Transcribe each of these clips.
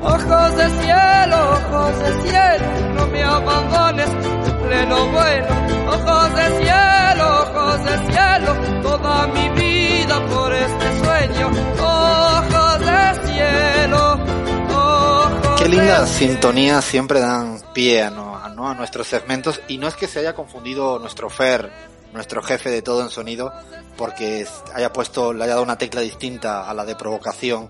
Ojos de cielo, ojos de cielo, no me abandones en pleno vuelo. Ojos de cielo, ojos de cielo, toda mi vida por este sueño. Ojos de cielo, ojos Qué linda de sintonía siempre dan pie a, ¿no? a, ¿no? a nuestros segmentos y no es que se haya confundido nuestro Fer, nuestro jefe de todo en sonido, porque haya puesto, le haya dado una tecla distinta a la de provocación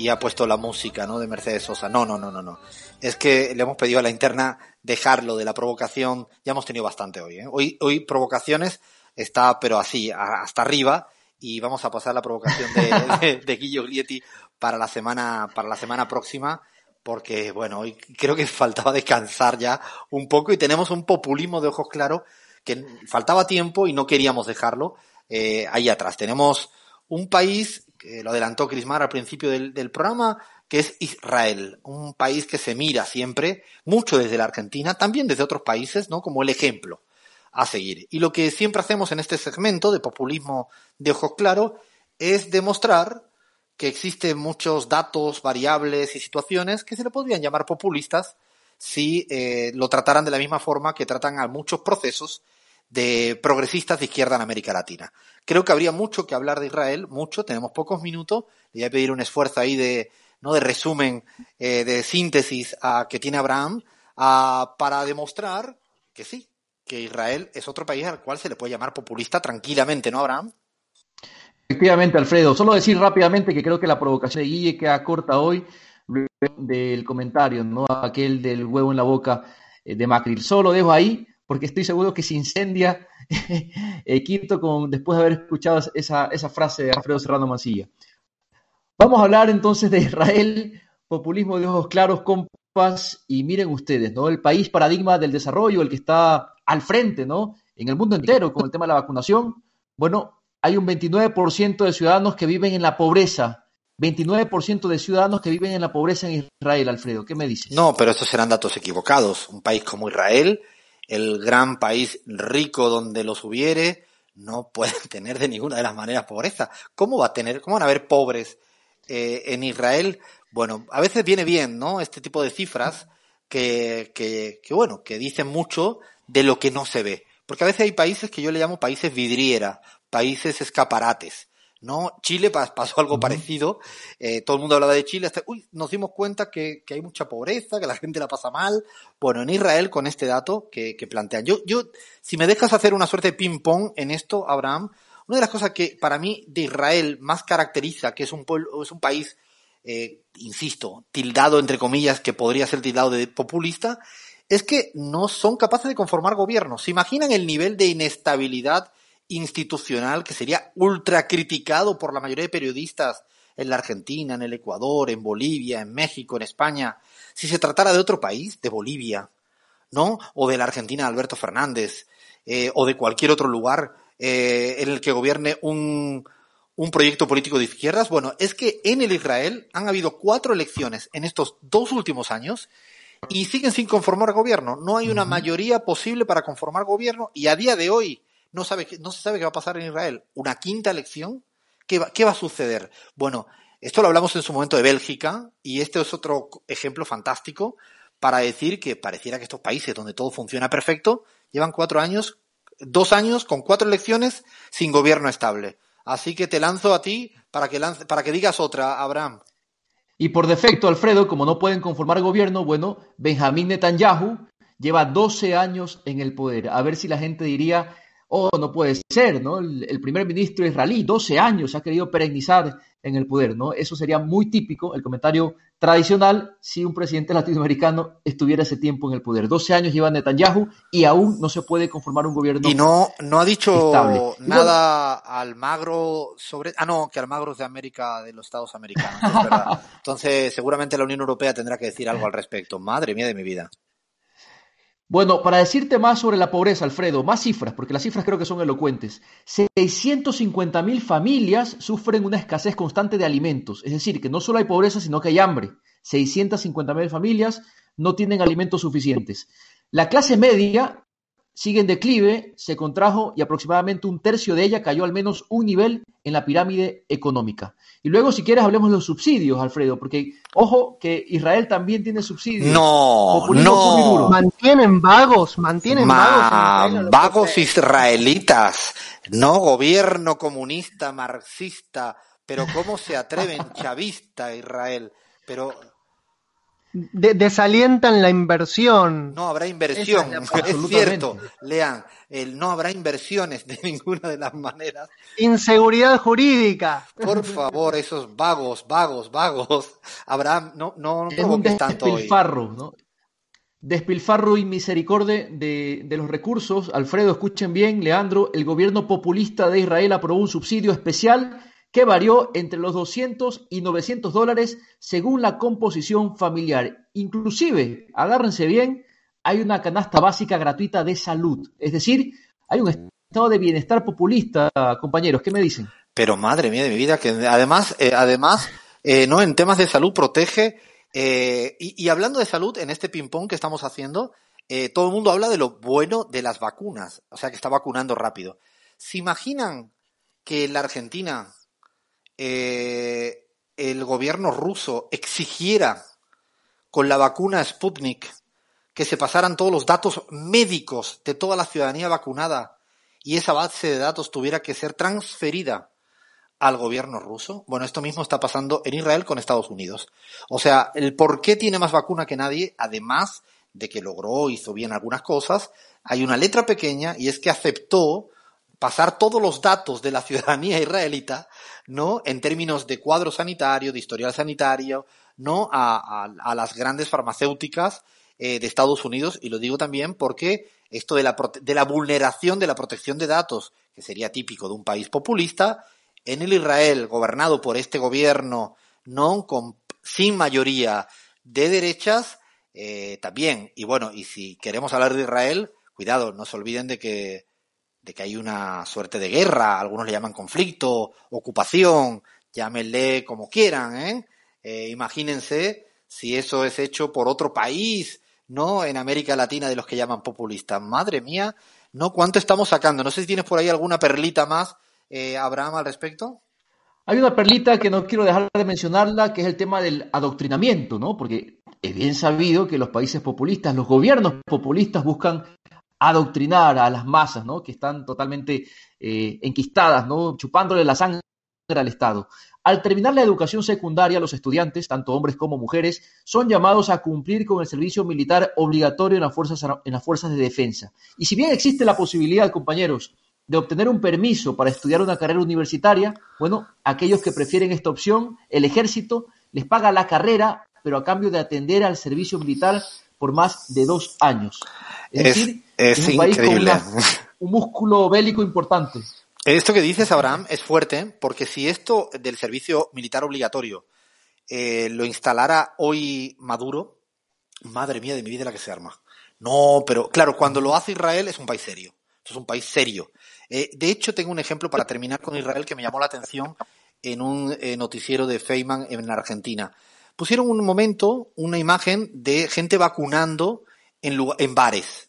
y ha puesto la música, ¿no? De Mercedes Sosa. No, no, no, no, no. Es que le hemos pedido a la interna dejarlo de la provocación. Ya hemos tenido bastante hoy, ¿eh? Hoy, hoy provocaciones está, pero así, hasta arriba y vamos a pasar la provocación de, de, de Guillo Glietti para la semana, para la semana próxima porque bueno, hoy creo que faltaba descansar ya un poco y tenemos un populismo de ojos claros que faltaba tiempo y no queríamos dejarlo eh, ahí atrás. Tenemos un país, que lo adelantó Crismar al principio del, programa, que es Israel, un país que se mira siempre, mucho desde la Argentina, también desde otros países, ¿no? Como el ejemplo a seguir. Y lo que siempre hacemos en este segmento de populismo de ojos claros es demostrar que existen muchos datos, variables y situaciones que se le podrían llamar populistas si eh, lo trataran de la misma forma que tratan a muchos procesos de progresistas de izquierda en América Latina. Creo que habría mucho que hablar de Israel, mucho, tenemos pocos minutos, le voy a pedir un esfuerzo ahí de, ¿no? de resumen, eh, de síntesis a, que tiene Abraham a, para demostrar que sí, que Israel es otro país al cual se le puede llamar populista tranquilamente, ¿no, Abraham? Efectivamente, Alfredo. Solo decir rápidamente que creo que la provocación de Guille queda corta hoy del comentario, ¿no? Aquel del huevo en la boca eh, de Macri. Solo lo dejo ahí porque estoy seguro que se incendia eh, Quinto con, después de haber escuchado esa, esa frase de Alfredo Serrano Mancilla. Vamos a hablar entonces de Israel, populismo de ojos claros, compas, y miren ustedes, ¿no? El país paradigma del desarrollo, el que está al frente, ¿no? En el mundo entero con el tema de la vacunación. Bueno, hay un 29% de ciudadanos que viven en la pobreza. 29% de ciudadanos que viven en la pobreza en Israel, Alfredo. ¿Qué me dices? No, pero estos serán datos equivocados. Un país como Israel, el gran país rico donde los hubiere, no pueden tener de ninguna de las maneras pobreza. ¿Cómo va a tener, cómo van a haber pobres eh, en Israel? Bueno, a veces viene bien, ¿no? Este tipo de cifras que, que, que, bueno, que dicen mucho de lo que no se ve. Porque a veces hay países que yo le llamo países vidriera, países escaparates. ¿No? Chile pasó algo parecido, eh, todo el mundo hablaba de Chile, hasta, uy, nos dimos cuenta que, que, hay mucha pobreza, que la gente la pasa mal. Bueno, en Israel con este dato que, que plantean. Yo, yo, si me dejas hacer una suerte de ping-pong en esto, Abraham, una de las cosas que para mí de Israel más caracteriza, que es un, pueblo, es un país, eh, insisto, tildado entre comillas, que podría ser tildado de populista, es que no son capaces de conformar gobiernos. ¿Se imaginan el nivel de inestabilidad institucional que sería ultra criticado por la mayoría de periodistas en la Argentina, en el Ecuador, en Bolivia, en México, en España, si se tratara de otro país, de Bolivia, ¿no? O de la Argentina de Alberto Fernández, eh, o de cualquier otro lugar eh, en el que gobierne un, un proyecto político de izquierdas. Bueno, es que en el Israel han habido cuatro elecciones en estos dos últimos años y siguen sin conformar gobierno. No hay una mayoría posible para conformar gobierno y a día de hoy no, sabe, no se sabe qué va a pasar en Israel. ¿Una quinta elección? ¿Qué va, ¿Qué va a suceder? Bueno, esto lo hablamos en su momento de Bélgica y este es otro ejemplo fantástico para decir que pareciera que estos países donde todo funciona perfecto llevan cuatro años, dos años con cuatro elecciones sin gobierno estable. Así que te lanzo a ti para que, para que digas otra, Abraham. Y por defecto, Alfredo, como no pueden conformar gobierno, bueno, Benjamín Netanyahu lleva 12 años en el poder. A ver si la gente diría, oh, no puede ser, ¿no? El, el, primer ministro israelí, 12 años, ha querido perennizar en el poder, ¿no? Eso sería muy típico, el comentario tradicional, si un presidente latinoamericano estuviera ese tiempo en el poder. 12 años lleva Netanyahu y aún no se puede conformar un gobierno Y no, no ha dicho estable. nada Almagro sobre... Ah, no, que Almagro es de América, de los Estados americanos, es verdad. Entonces, seguramente la Unión Europea tendrá que decir algo al respecto. Madre mía de mi vida. Bueno, para decirte más sobre la pobreza, Alfredo, más cifras, porque las cifras creo que son elocuentes. 650 mil familias sufren una escasez constante de alimentos, es decir, que no solo hay pobreza, sino que hay hambre. 650 mil familias no tienen alimentos suficientes. La clase media sigue en declive, se contrajo y aproximadamente un tercio de ella cayó al menos un nivel en la pirámide económica. Y luego, si quieres, hablemos de los subsidios, Alfredo, porque ojo que Israel también tiene subsidios. No, no. Mantienen vagos, mantienen vagos. vagos israelitas, no gobierno comunista, marxista, pero cómo se atreven, chavista Israel. Pero desalientan la inversión. No habrá inversión, es, cierto, lean, el, no habrá inversiones de ninguna de las maneras. Inseguridad jurídica. Por favor, esos vagos, vagos, vagos. Habrá, no, no, no un despilfarro, ¿no? Despilfarro y misericordia de, de los recursos. Alfredo, escuchen bien, Leandro, el gobierno populista de Israel aprobó un subsidio especial que varió entre los 200 y 900 dólares según la composición familiar. Inclusive, agárrense bien, hay una canasta básica gratuita de salud. Es decir, hay un estado de bienestar populista, compañeros. ¿Qué me dicen? Pero madre mía de mi vida, que además, eh, además, eh, no en temas de salud protege. Eh, y, y, hablando de salud, en este ping-pong que estamos haciendo, todo el mundo habla de lo bueno de las vacunas, o sea que está vacunando rápido. ¿Se imaginan que la Argentina eh, el gobierno ruso exigiera con la vacuna Sputnik que se pasaran todos los datos médicos de toda la ciudadanía vacunada y esa base de datos tuviera que ser transferida al gobierno ruso. Bueno, esto mismo está pasando en Israel con Estados Unidos. O sea, el por qué tiene más vacuna que nadie, además de que logró, hizo bien algunas cosas, hay una letra pequeña y es que aceptó pasar todos los datos de la ciudadanía israelita, ¿no? En términos de cuadro sanitario, de historial sanitario, ¿no? A, las grandes farmacéuticas eh, de Estados Unidos, y lo digo también porque esto de la, de la vulneración de la protección de datos, que sería típico de un país populista, en el Israel, gobernado por este gobierno, no con, sin mayoría de derechas, eh, también. Y bueno, y si queremos hablar de Israel, cuidado, no se olviden de que de que hay una suerte de guerra, algunos le llaman conflicto, ocupación, llámenle como quieran, ¿eh? ¿eh? imagínense si eso es hecho por otro país, ¿no? En América Latina de los que llaman populistas. Madre mía, ¿no? ¿Cuánto estamos sacando? No sé si tienes por ahí alguna perlita más, eh, Abraham, al respecto. Hay una perlita que no quiero dejar de mencionarla, que es el tema del adoctrinamiento, ¿no? Porque es bien sabido que los países populistas, los gobiernos populistas buscan adoctrinar a las masas, ¿no? Que están totalmente eh, enquistadas, ¿no? Chupándole la sangre al Estado. Al terminar la educación secundaria, los estudiantes, tanto hombres como mujeres, son llamados a cumplir con el servicio militar obligatorio en las fuerzas, en las fuerzas de defensa. Y si bien existe la posibilidad, compañeros, de obtener un permiso para estudiar una carrera universitaria, bueno, aquellos que prefieren esta opción, el ejército les paga la carrera, pero a cambio de atender al servicio militar por más de dos años. Es, decir, es, un país con un músculo bélico importante. Esto que dices, Abraham, es fuerte, porque si esto del servicio militar obligatorio eh, lo instalara hoy Maduro, madre mía de mi vida la que se arma. No, pero claro, cuando lo hace Israel es un país serio. Es un país serio. Eh, de hecho, tengo un ejemplo para terminar con Israel que me llamó la atención en un eh, noticiero de Feynman en Argentina. Pusieron un momento una imagen de gente vacunando en, en bares,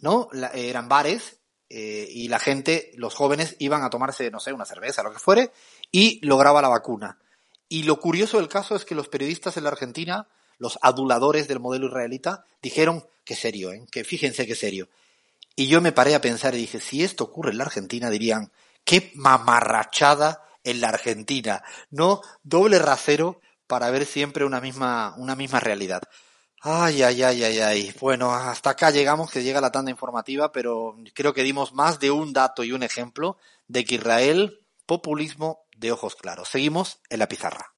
¿no? eran bares eh, y la gente, los jóvenes, iban a tomarse, no sé, una cerveza, lo que fuere, y lograba la vacuna. Y lo curioso del caso es que los periodistas en la Argentina, los aduladores del modelo israelita, dijeron que serio, ¿eh? que fíjense qué serio. Y yo me paré a pensar y dije, si esto ocurre en la Argentina, dirían, qué mamarrachada en la Argentina, ¿no? Doble rasero para ver siempre una misma, una misma realidad. Ay, ay, ay, ay, ay. Bueno, hasta acá llegamos, que llega la tanda informativa, pero creo que dimos más de un dato y un ejemplo de que Israel, populismo de ojos claros. Seguimos en la pizarra.